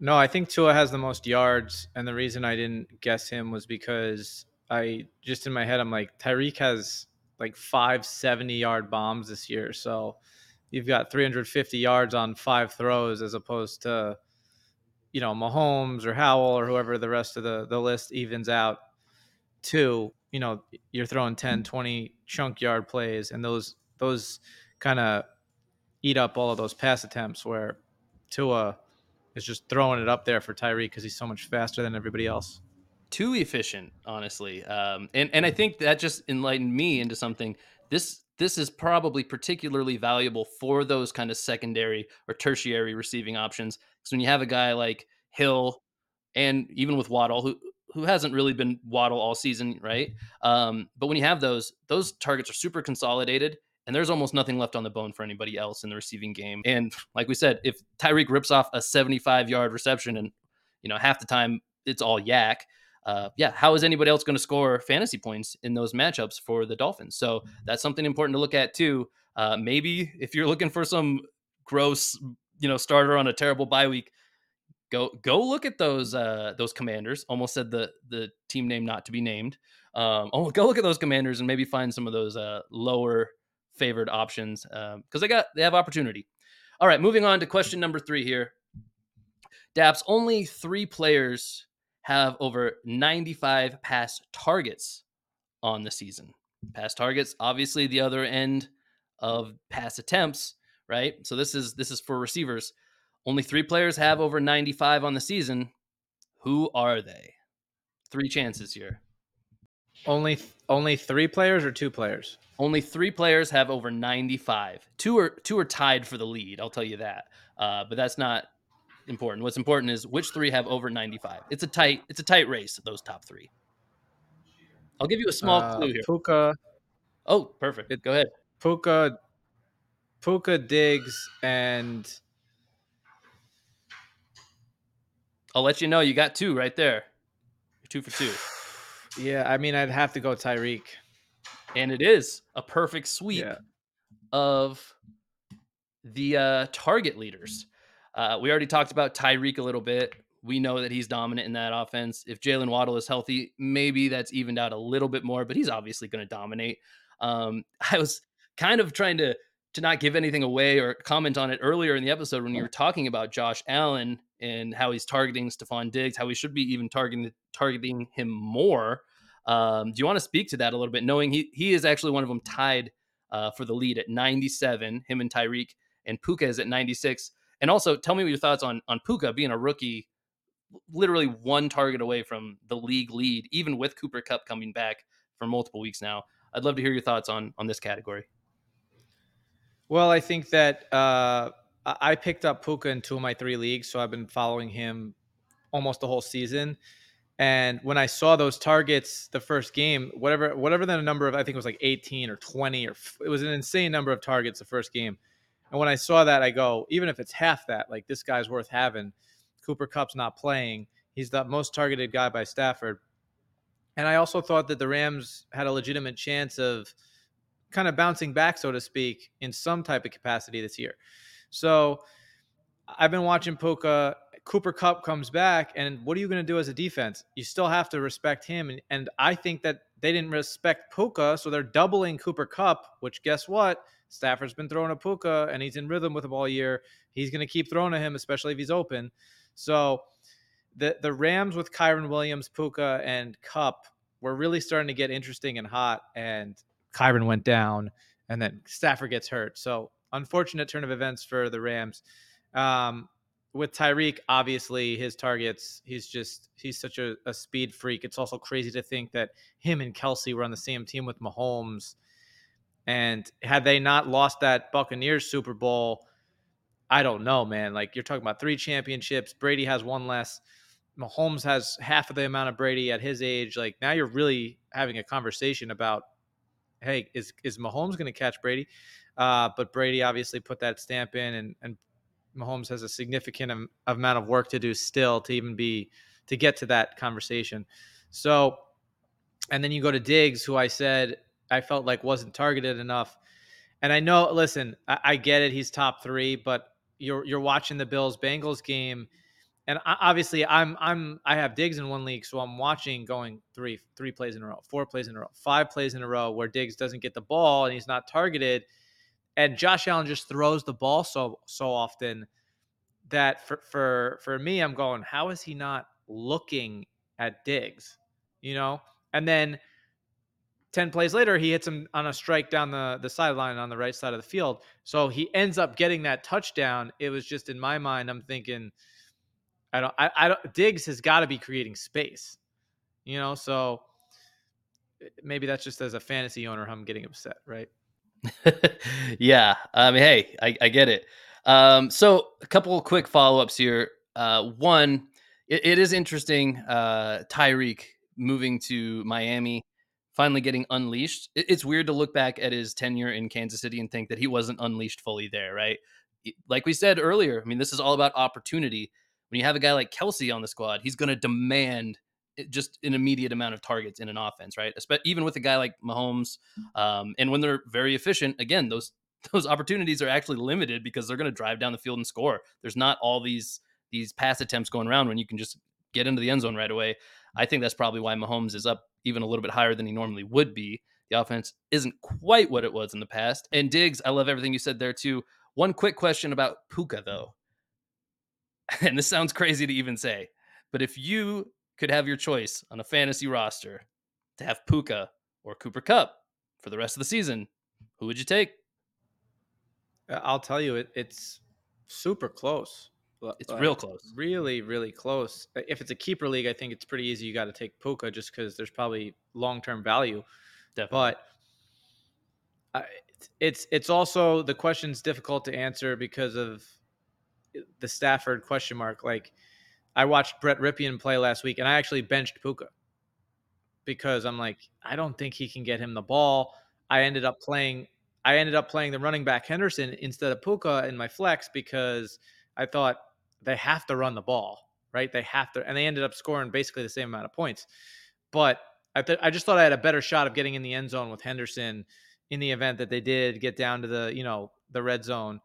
No, I think Tua has the most yards, and the reason I didn't guess him was because I just in my head I'm like Tyreek has like five 70 yard bombs this year. So you've got 350 yards on five throws as opposed to, you know, Mahomes or Howell or whoever the rest of the, the list evens out to, you know, you're throwing 10, 20 chunk yard plays and those, those kind of eat up all of those pass attempts where Tua is just throwing it up there for Tyree because he's so much faster than everybody else too efficient, honestly. Um, and and I think that just enlightened me into something. This this is probably particularly valuable for those kind of secondary or tertiary receiving options. Because when you have a guy like Hill, and even with Waddle, who who hasn't really been Waddle all season, right? Um, but when you have those, those targets are super consolidated, and there's almost nothing left on the bone for anybody else in the receiving game. And like we said, if Tyreek rips off a 75 yard reception, and you know half the time it's all YAC. uh, yeah, how is anybody else going to score fantasy points in those matchups for the Dolphins? So that's something important to look at too. Uh, maybe if you're looking for some gross, you know, starter on a terrible bye week, go go look at those uh, those commanders. Almost said the the team name not to be named. Um, oh, go look at those commanders and maybe find some of those uh, lower favored options because um, they got they have opportunity. All right, moving on to question number three here. Daps only three players have over 95 pass targets on the season. Pass targets, obviously the other end of pass attempts, right? So this is this is for receivers. Only 3 players have over 95 on the season. Who are they? Three chances here. Only only 3 players or 2 players? Only 3 players have over 95. Two are two are tied for the lead, I'll tell you that. Uh, but that's not important. What's important is which three have over 95. It's a tight it's a tight race, those top three. I'll give you a small uh, clue here. Puka. Oh, perfect. It, Go ahead. Puka Puka Diggs and I'll let you know you got two right there. You're two for two. Yeah, I mean I'd have to go Tyreek. And it is a perfect sweep yeah. of the uh, target leaders. Uh, we already talked about Tyreek a little bit. We know that he's dominant in that offense. If Jaylen Waddle is healthy, maybe that's evened out a little bit more, but he's obviously going to dominate. Um, I was kind of trying to to not give anything away or comment on it earlier in the episode when you were talking about Josh Allen and how he's targeting Stefon Diggs, how he should be even targeting targeting him more. Um, do you want to speak to that a little bit, knowing he he is actually one of them tied uh, for the lead at 97, him and Tyreek, and Puka is at 96. And also, tell me your thoughts on on Puka being a rookie, literally one target away from the league lead, even with Cooper Kupp coming back for multiple weeks now. I'd love to hear your thoughts on on this category. Well, I think that uh, I picked up Puka in two of my three leagues, so I've been following him almost the whole season. And when I saw those targets the first game, whatever whatever the number of I think it was like 18 or 20 or it was an insane number of targets the first game. And when I saw that, I go, even if it's half that, like this guy's worth having. Cooper Kupp's not playing. He's the most targeted guy by Stafford. And I also thought that the Rams had a legitimate chance of kind of bouncing back, so to speak, in some type of capacity this year. So I've been watching Puka. Cooper Kupp comes back, and what are you going to do as a defense? You still have to respect him. And, and I think that they didn't respect Puka, so they're doubling Cooper Kupp, which guess what? Stafford's been throwing a Puka, and he's in rhythm with him all year. He's going to keep throwing to him, especially if he's open. So the the Rams with Kyren Williams, Puka, and Kupp were really starting to get interesting and hot. And Kyren went down, and then Stafford gets hurt. So unfortunate turn of events for the Rams. Um, with Tyreek, obviously his targets, he's just he's such a, a, speed freak. It's also crazy to think that him and Kelce were on the same team with Mahomes. And had they not lost that Buccaneers Super Bowl, I don't know, man. Like you're talking about three championships. Brady has one less. Mahomes has half of the amount of Brady at his age. Like now you're really having a conversation about hey, is is Mahomes going to catch Brady? Uh, but Brady obviously put that stamp in, and and Mahomes has a significant am- amount of work to do still to even be to get to that conversation. So, and then you go to Diggs, who I said I felt like wasn't targeted enough. And I know, listen, I, I get it; he's top three, but you're you're watching the Bills Bengals game and obviously I'm I'm I have Diggs in one league, so I'm watching going three three plays in a row, four plays in a row, five plays in a row where Diggs doesn't get the ball and he's not targeted, and Josh Allen just throws the ball so so often that for for for me I'm going how is he not looking at Diggs, you know, and then. 10 plays later, he hits him on a strike down the, the sideline on the right side of the field. So he ends up getting that touchdown. It was just in my mind, I'm thinking, I don't. I, I don't. Diggs has got to be creating space, you know. So eh, maybe that's just as a fantasy owner, I'm getting upset, right? yeah. I mean, hey, I, I get it. Um, so a couple quick follow ups here. Uh, one, it, it is interesting. Uh, Tyreek moving to Miami, finally getting unleashed. It, it's weird to look back at his tenure in Kansas City and think that he wasn't unleashed fully there, right? Like we said earlier, I mean, this is all about opportunity when you have a guy like Kelce on the squad, he's going to demand just an immediate amount of targets in an offense, right? Even with a guy like Mahomes, um, and when they're very efficient, again, those those opportunities are actually limited because they're going to drive down the field and score. There's not all these these pass attempts going around when you can just get into the end zone right away. I think that's probably why Mahomes is up even a little bit higher than he normally would be. The offense isn't quite what it was in the past. And Diggs, I love everything you said there too. One quick question about Puka though and this sounds crazy to even say, but if you could have your choice on a fantasy roster to have Puka or Cooper Kupp for the rest of the season, who would you take? Uh, I'll tell you, it, it's super close. It's uh, real close. Really, really close. If it's a keeper league, I think it's pretty easy. You got to take Puka just because there's probably long term value. Definitely. But it's it's also the question's difficult to answer because of eh, the Stafford question mark. Like I watched Brett Rypien play last week, and I actually benched Puka because I'm like, I don't think he can get him the ball. I ended up playing. I ended up playing the running back Henderson instead of Puka in my flex because I thought they have to run the ball, right? They have to, and they ended up scoring basically the same amount of points. But I, th- I just thought I had a better shot of getting in the end zone with Henderson in the event that they did get down to the you know the red zone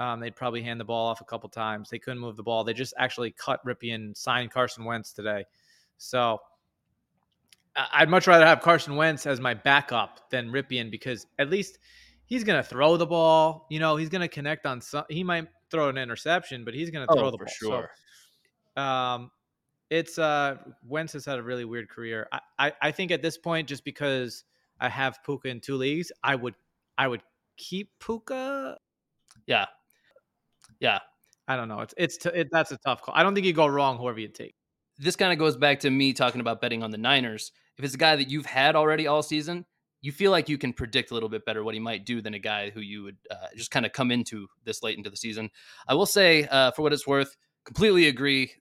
um, they'd probably hand the ball off a couple times. They couldn't move the ball. They just actually cut Rypien, signed Carson Wentz today. So I'd much rather have Carson Wentz as my backup than Rypien because at least he's gonna throw the ball. You know, he's gonna connect on some. He might throw an interception, but he's gonna throw Oh, the for ball. sure. So, um, it's uh Wentz has had a really weird career. I, I I think at this point, just because I have Puka in two leagues, I would I would keep Puka. Yeah. Yeah. I don't know. It's it's t- it, that's a tough call. I don't think you go wrong whoever you take. This kind of goes back to me talking about betting on the Niners. If it's a guy that you've had already all season, you feel like you can predict a little bit better what he might do than a guy who you would uh, just kind of come into this late into the season. I will say, uh, for what it's worth, completely agree.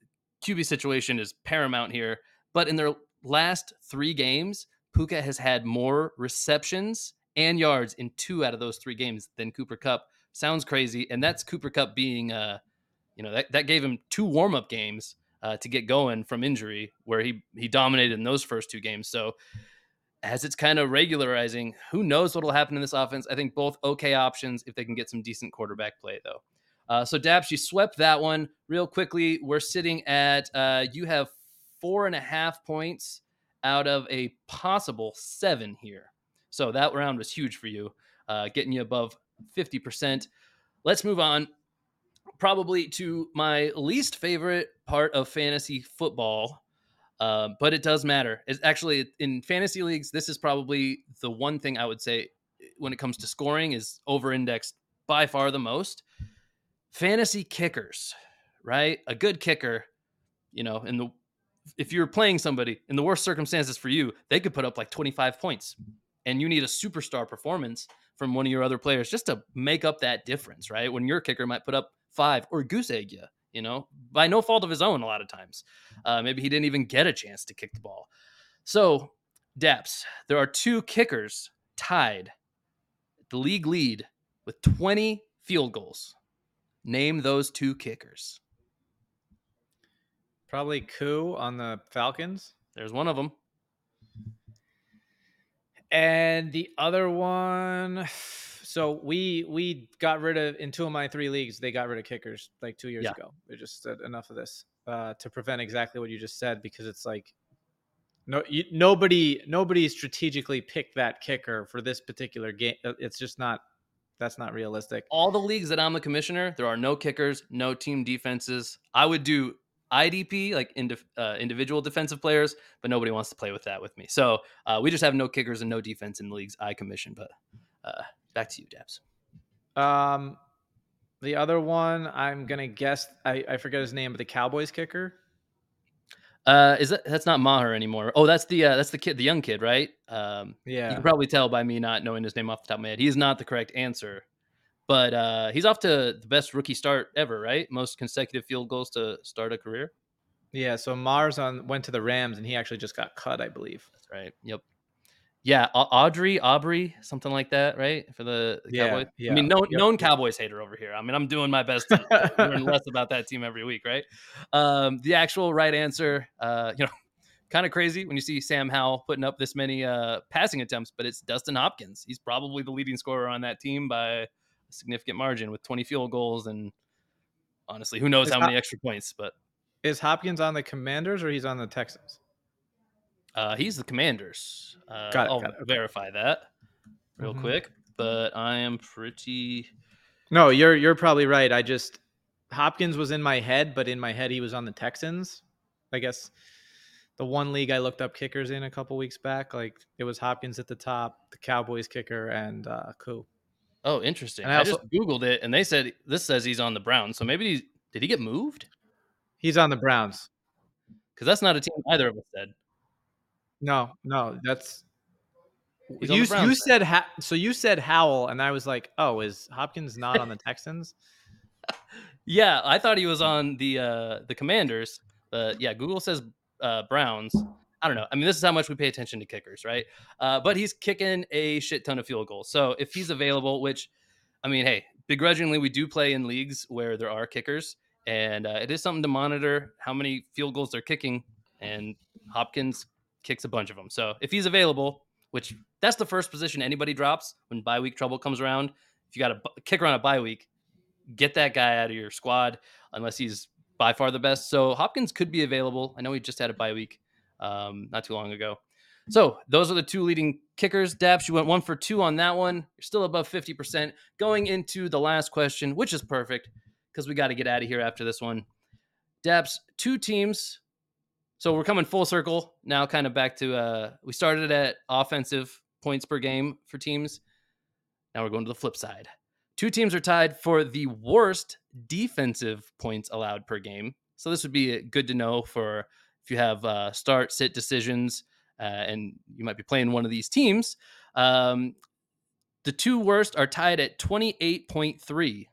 QB situation is paramount here. But in their last three games, Puka has had more receptions and yards in two out of those three games than Cooper Kupp. Sounds crazy, and that's Cooper Kupp being, uh, you know, that, that gave him two warm up games uh, to get going from injury, where he he dominated in those first two games. So as it's kind of regularizing, who knows what will happen in this offense? I think both okay options if they can get some decent quarterback play, though. Uh, so Daps, you swept that one real quickly. We're sitting at uh, you have four and a half points out of a possible seven here. So that round was huge for you, uh, getting you above fifty percent. Let's move on probably to my least favorite part of fantasy football, uh, but it does matter. It's actually in fantasy leagues. This is probably the one thing I would say when it comes to scoring is over-indexed by far the most. Fantasy kickers, right? A good kicker, you know, in the if you're playing somebody in the worst circumstances for you, they could put up like 25 points, and you need a superstar performance from one of your other players just to make up that difference, right? When your kicker might put up five or goose egg you, you know, by no fault of his own. A lot of times, uh, maybe he didn't even get a chance to kick the ball. So, Daps, there are two kickers tied the league lead with 20 field goals. Name those two kickers. Probably Koo on the Falcons. There's one of them. And the other one, so we we got rid of in two of my three leagues. They got rid of kickers like two years Yeah. ago. They just said enough of this uh, to prevent exactly what you just said because it's like no you, nobody nobody strategically picked that kicker for this particular game. Uh, It's just not that's not realistic. All the leagues that I'm the commissioner, there are no kickers, no team defenses. I would do IDP, like indi- uh, individual defensive players, but nobody wants to play with that with me. So uh, we just have no kickers and no defense in the leagues I commission. But uh, back to you, Daps. Um, the other one I'm gonna guess I I forget his name, but the Cowboys kicker. Uh, is that that's not Maher anymore? Oh, that's the uh, that's the kid, the young kid, right? Um, yeah, you can probably tell by me not knowing his name off the top of my head. He is not the correct answer, but uh, he's off to the best rookie start ever, right? Most consecutive field goals to start a career. yeah. So Mars on went to the Rams and he actually just got cut, I believe. That's right. Yep. Yeah, Au- Audrey, Aubrey, something like that, right? For the, the Yeah, Cowboys. yeah, I mean, known, yep, known. Cowboys hater over here. I mean, I'm doing my best to learn less about that team every week, right? Um, the actual right answer, uh, you know, kind of crazy when you see Sam Howell putting up this many uh, passing attempts, but it's Dustin Hopkins. He's probably the leading scorer on that team by significant margin with 20 field goals and honestly, who knows Is how Hop- many extra points, but Is Hopkins on the Commanders or he's on the Texans? Uh, he's the Commanders. Uh, Got it, I'll got it, verify that real Mhm. quick, but I am pretty. No, you're you're probably right. I just Hopkins was in my head, but in my head he was on the Texans. I guess the one league I looked up kickers in a couple weeks back, like it was Hopkins at the top, the Cowboys kicker, and uh Koo. Oh, interesting. And I I, just googled it, and they said this says he's on the Browns. So maybe he, did he get moved? He's on the Browns. Because that's not a team either of us said. No, no, that's He's you. You said ha- so. You said Howell, and I was like, oh, is Hopkins not on the Texans? Yeah, I thought he was on the uh, the Commanders, but yeah, Google says uh, Browns. I don't know. I mean, this is how much we pay attention to kickers, right? Uh, but he's kicking a shit ton of field goals. So if he's available, which I mean, hey, begrudgingly, we do play in leagues where there are kickers, and uh, it is something to monitor how many field goals they're kicking. And Hopkins kicks a bunch of them. So if he's available, which that's the first position anybody drops when bye week trouble comes around. If you got a kicker on a bye week, get that guy out of your squad unless he's by far the best. So Hopkins could be available. I know he just had a bye week um, not too long ago. So those are the two leading kickers. Daps, you went one for two on that one. You're still above 50%. Going into the last question, which is perfect because we got to get out of here after this one. Daps, two teams. So we're coming full circle now, kind of back to uh we started at offensive points per game for teams. Now we're going to the flip side. Two teams are tied for the worst defensive points allowed per game. So this would be good to know for you have uh, start sit decisions uh, and you might be playing one of these teams. Um, the two worst are tied at 28.3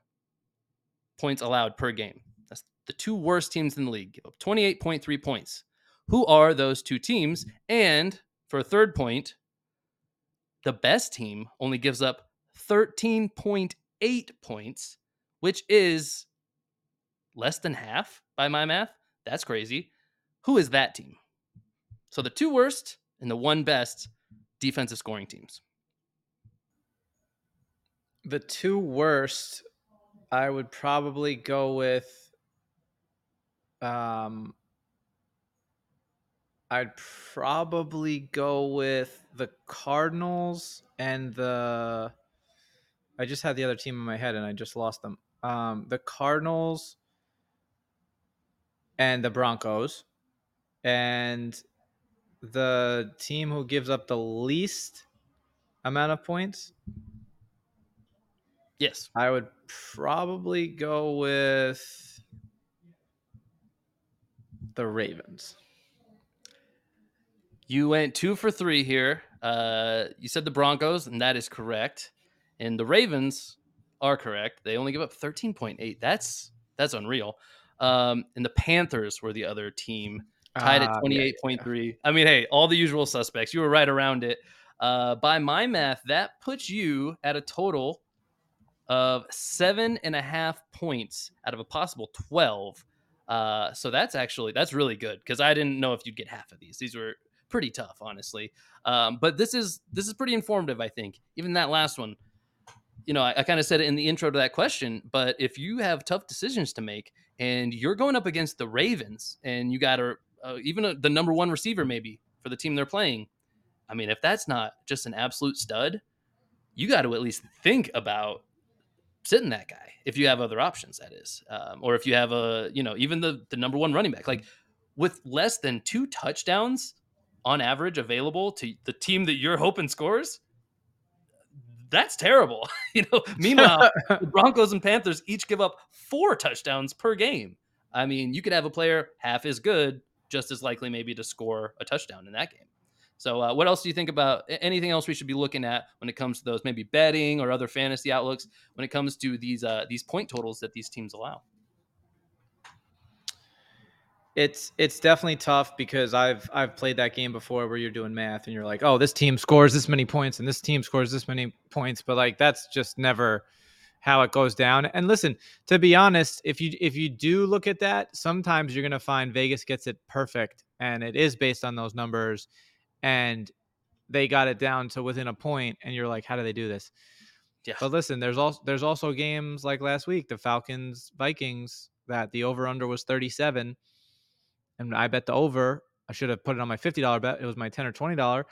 points allowed per game. That's the two worst teams in the league, give up 28.3 points. Who are those two teams? And for a third point, the best team only gives up 13.8 points, which is less than half by my math. That's crazy. Who is that team? So the two worst and the one best defensive scoring teams. The two worst, I would probably go with. Um, I'd probably go with the Cardinals and the. I just had the other team in my head and I just lost them. Um, the Cardinals and the Broncos, and the team who gives up the least amount of points. Yes. I would probably go with the Ravens. You went two for three here. Uh, you said the Broncos, and that is correct. And the Ravens are correct. They only give up 13.8. That's that's unreal. Um, and the Panthers were the other team, tied at Ah, 28.3. yeah, I mean, hey, all the usual suspects. You were right around it. Uh, by my math, that puts you at a total of seven and a half points out of a possible 12. Uh, so that's actually that's really good because I didn't know if you'd get half of these. These were pretty tough, honestly. Um, but this is this is pretty informative, I think. Even that last one, you know, I, I kind of said it in the intro to that question. But if you have tough decisions to make and you're going up against the Ravens and you got a, uh, even a, the number one receiver maybe for the team they're playing, I mean, if that's not just an absolute stud, you got to at least think about sitting that guy if you have other options that is um, or if you have a you know even the the number one running back. Like with less than two touchdowns on average available to the team that you're hoping scores that's terrible. You know meanwhile the broncos and panthers each give up four touchdowns per game. I mean you could have a player half as good just as likely maybe to score a touchdown in that game so, uh, what else do you think about anything else we should be looking at when it comes to those maybe betting or other fantasy outlooks when it comes to these uh, these point totals that these teams allow? It's it's definitely tough because I've I've played that game before where you're doing math and you're like, oh, this team scores this many points and this team scores this many points, but like that's just never how it goes down. And listen, to be honest, if you if you do look at that, sometimes you're gonna find Vegas gets it perfect and it is based on those numbers and they got it down to within a point and you're like, how do they do this? Yeah. But listen, there's also there's also games like last week, the Falcons Vikings, that the over under was 37, and I bet the over. I should have put it on my fifty dollar bet. It was my ten or twenty dollar,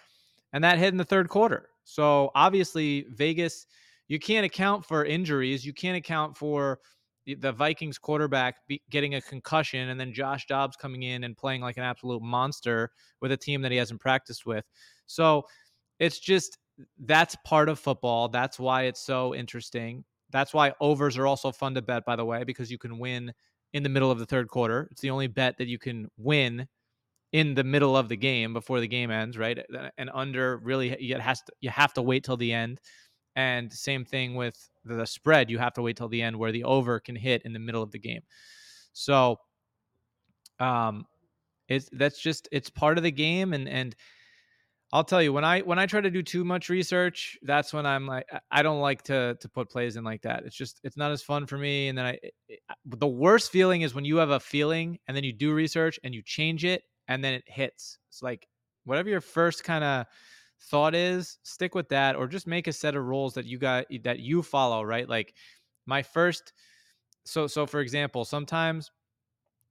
and that hit in the third quarter. So obviously Vegas, you can't account for injuries. You can't account for the- Vikings quarterback getting a concussion, and then Josh Dobbs coming in and playing like an absolute monster with a team that he hasn't practiced with. So it's just that's part of football. That's why it's so interesting. That's why overs are also fun to bet, by the way, because you can win in the middle of the third quarter. It's the only bet that you can win in the middle of the game before the game ends, right? And under really you has to you have to wait till the end. And same thing with the spread, you have to wait till the end where the over can hit in the middle of the game. So um it's that's just it's part of the game and and I'll tell you when I when I try to do too much research, that's when I'm like I- don't like to to put plays in like that. It's just it's not as fun for me. And then I, it, the worst feeling is when you have a feeling and then you do research and you change it and then it hits. It's like whatever your first kind of thought is, stick with that or just make a set of rules that you got that you follow. Right? Like my first. So so for example, sometimes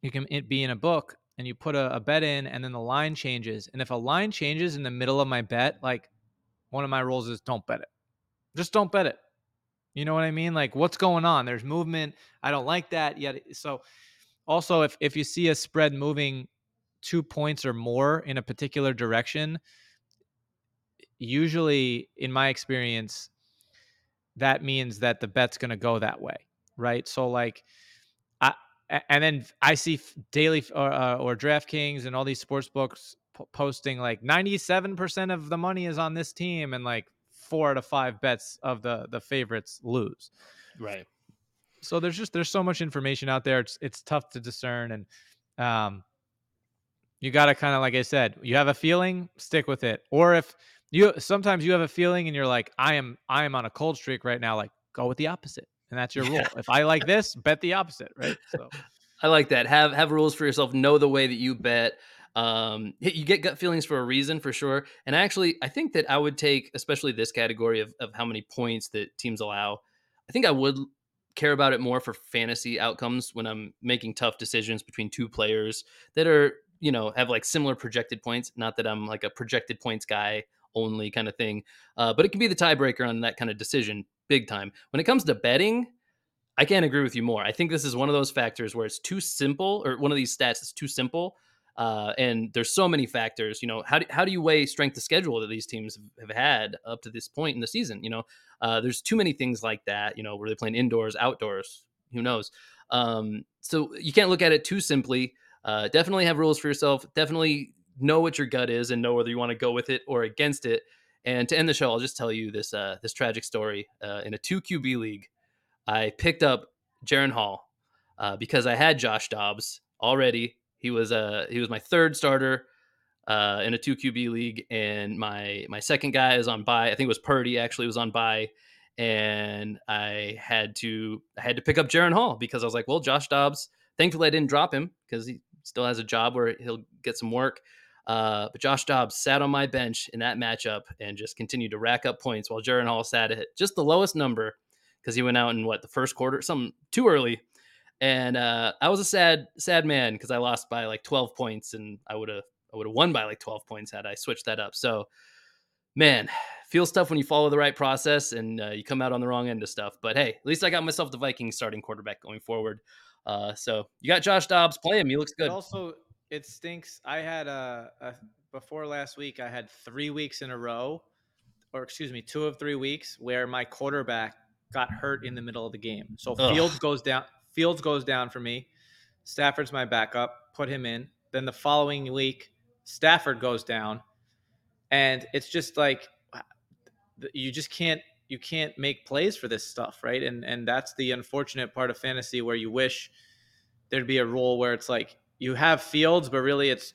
you can be in a book and you put a, a bet in and then the line changes. And if a line changes in the middle of my bet, like one of my rules is don't bet it. Just don't bet it. You know what I mean? Like what's going on? There's movement. I don't like that yet. So also if if you see a spread moving two points or more in a particular direction, usually in my experience, that means that the bet's going to go that way, right? So like I and then I see daily or, uh, or DraftKings and all these sports books posting like 97% of the money is on this team and like four out of five bets of the the favorites lose. Right. So there's just there's so much information out there. It's it's tough to discern and um you got to kind of like I said, you have a feeling, stick with it. Or if you sometimes you have a feeling and you're like I am I am on a cold streak right now like go with the opposite. And that's your rule. Yeah. If I like this, bet the opposite, right? So I like that. Have have rules for yourself. Know the way that you bet. Um, you get gut feelings for a reason, for sure. And actually, I think that I would take, especially this category of of how many points that teams allow. I think I would care about it more for fantasy outcomes when I'm making tough decisions between two players that are, you know, have like similar projected points. Not that I'm like a projected points guy only kind of thing, uh, but it can be the tiebreaker on that kind of decision, big time. When it comes to betting, I can't agree with you more. I think this is one of those factors where it's too simple, or one of these stats is too simple. Uh, and there's so many factors. You know, how do, how do you weigh strength of schedule that these teams have had up to this point in the season? You know, uh, there's too many things like that. You know, were they playing indoors, outdoors? Who knows? Um, so you can't look at it too simply. Uh, definitely have rules for yourself. Definitely know what your gut is and know whether you want to go with it or against it. And to end the show, I'll just tell you this uh, this tragic story. Uh, in a two QB league, I picked up Jaren Hall uh, because I had Josh Dobbs already. He was uh, he was my third starter uh, in a two QB league, and my my second guy is on bye. I think it was Purdy actually was on bye, and I had to I had to pick up Jaren Hall because I was like, well, Josh Dobbs. Thankfully, I didn't drop him because he still has a job where he'll get some work. Uh, but Josh Dobbs sat on my bench in that matchup and just continued to rack up points while Jaren Hall sat at just the lowest number because he went out in what the first quarter, some too early. And uh, I was a sad, sad man because I lost by like 12 points, and I would have, I would have won by like 12 points had I switched that up. So, man, feels tough when you follow the right process and uh, you come out on the wrong end of stuff. But hey, at least I got myself the Vikings starting quarterback going forward. Uh, so you got Josh Dobbs, play him. He looks good. It also, it stinks. I had a, a before last week. I had three weeks in a row, or excuse me, two of three weeks where my quarterback got hurt in the middle of the game. So Ugh. Fields goes down. Fields goes down for me. Stafford's my backup. Put him in. Then the following week, Stafford goes down, and it's just like uh, you just can't you can't make plays for this stuff, right? And and that's the unfortunate part of fantasy where you wish there'd be a rule where it's like you have Fields, but really it's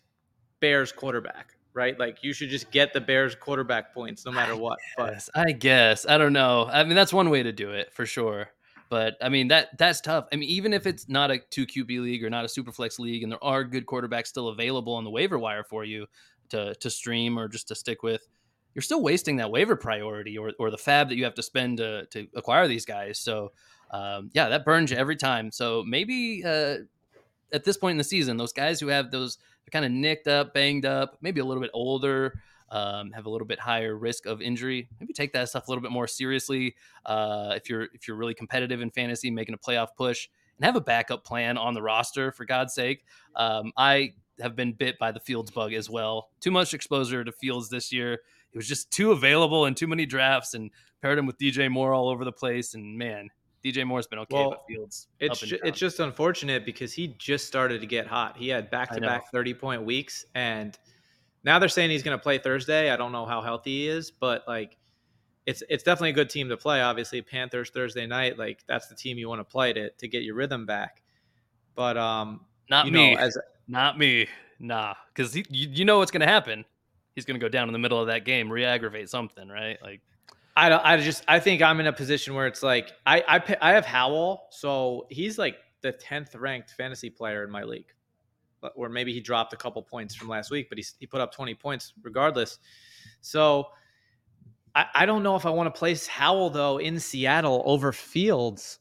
Bears quarterback, right? Like you should just get the Bears quarterback points no matter what. But I guess, I guess I don't know. I mean, that's one way to do it for sure. But I mean that that's tough. I mean, even if it's not a two QB league or not a super flex league, and there are good quarterbacks still available on the waiver wire for you to to stream or just to stick with, you're still wasting that waiver priority or or the FAAB that you have to spend to to acquire these guys. So um, yeah, that burns you every time. So maybe uh, at this point in the season, those guys who have those kind of nicked up, banged up, maybe a little bit older, um, have a little bit higher risk of injury. Maybe take that stuff a little bit more seriously. Uh, if you're if you're really competitive in fantasy, making a playoff push, and have a backup plan on the roster for God's sake. Um, I have been bit by the Fields bug as well. Too much exposure to Fields this year. It was just too available in too many drafts, and paired him with DJ Moore all over the place. And man, DJ Moore's been okay, well, but Fields. It's ju- it's just unfortunate because he just started to get hot. He had back to back thirty point weeks, and now they're saying he's going to play Thursday. I don't know how healthy he is, but like it's it's definitely a good team to play. Obviously, Panthers Thursday night, like that's the team you want to play to to get your rhythm back. But um, not me. Know, as not me. Nah, because you, you know what's going to happen. He's going to go down in the middle of that game, re-aggravate something, right? Like I don't. I just. I think I'm in a position where it's like I I I have Howell, so he's like the tenth ranked fantasy player in my league, or maybe he dropped a couple points from last week, but he he put up 20 points regardless. So I I don't know if I want to place Howell though in Seattle over Fields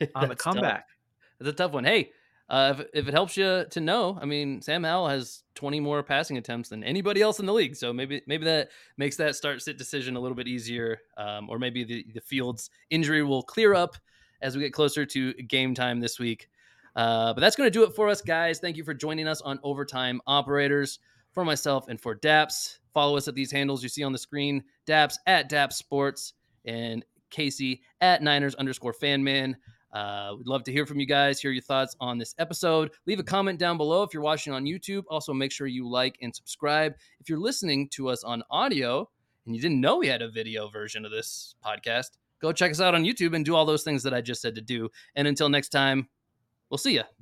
on the comeback. Tough. That's a tough one. Hey, uh, if, if it helps you to know, I mean, Sam Howell has 20 more passing attempts than anybody else in the league. So maybe maybe that makes that start sit decision a little bit easier, um, or maybe the the Fields injury will clear up as we get closer to game time this week. Uh, but that's going to do it for us, guys. Thank you for joining us on Overtime Operators. For myself and for Daps, follow us at these handles you see on the screen Daps at Daps Sports and Casey at Niners underscore fanman. Uh, we'd love to hear from you guys, hear your thoughts on this episode. Leave a comment down below if you're watching on YouTube. Also, make sure you like and subscribe. If you're listening to us on audio and you didn't know we had a video version of this podcast, go check us out on YouTube and do all those things that I just said to do. And until next time, we'll see you.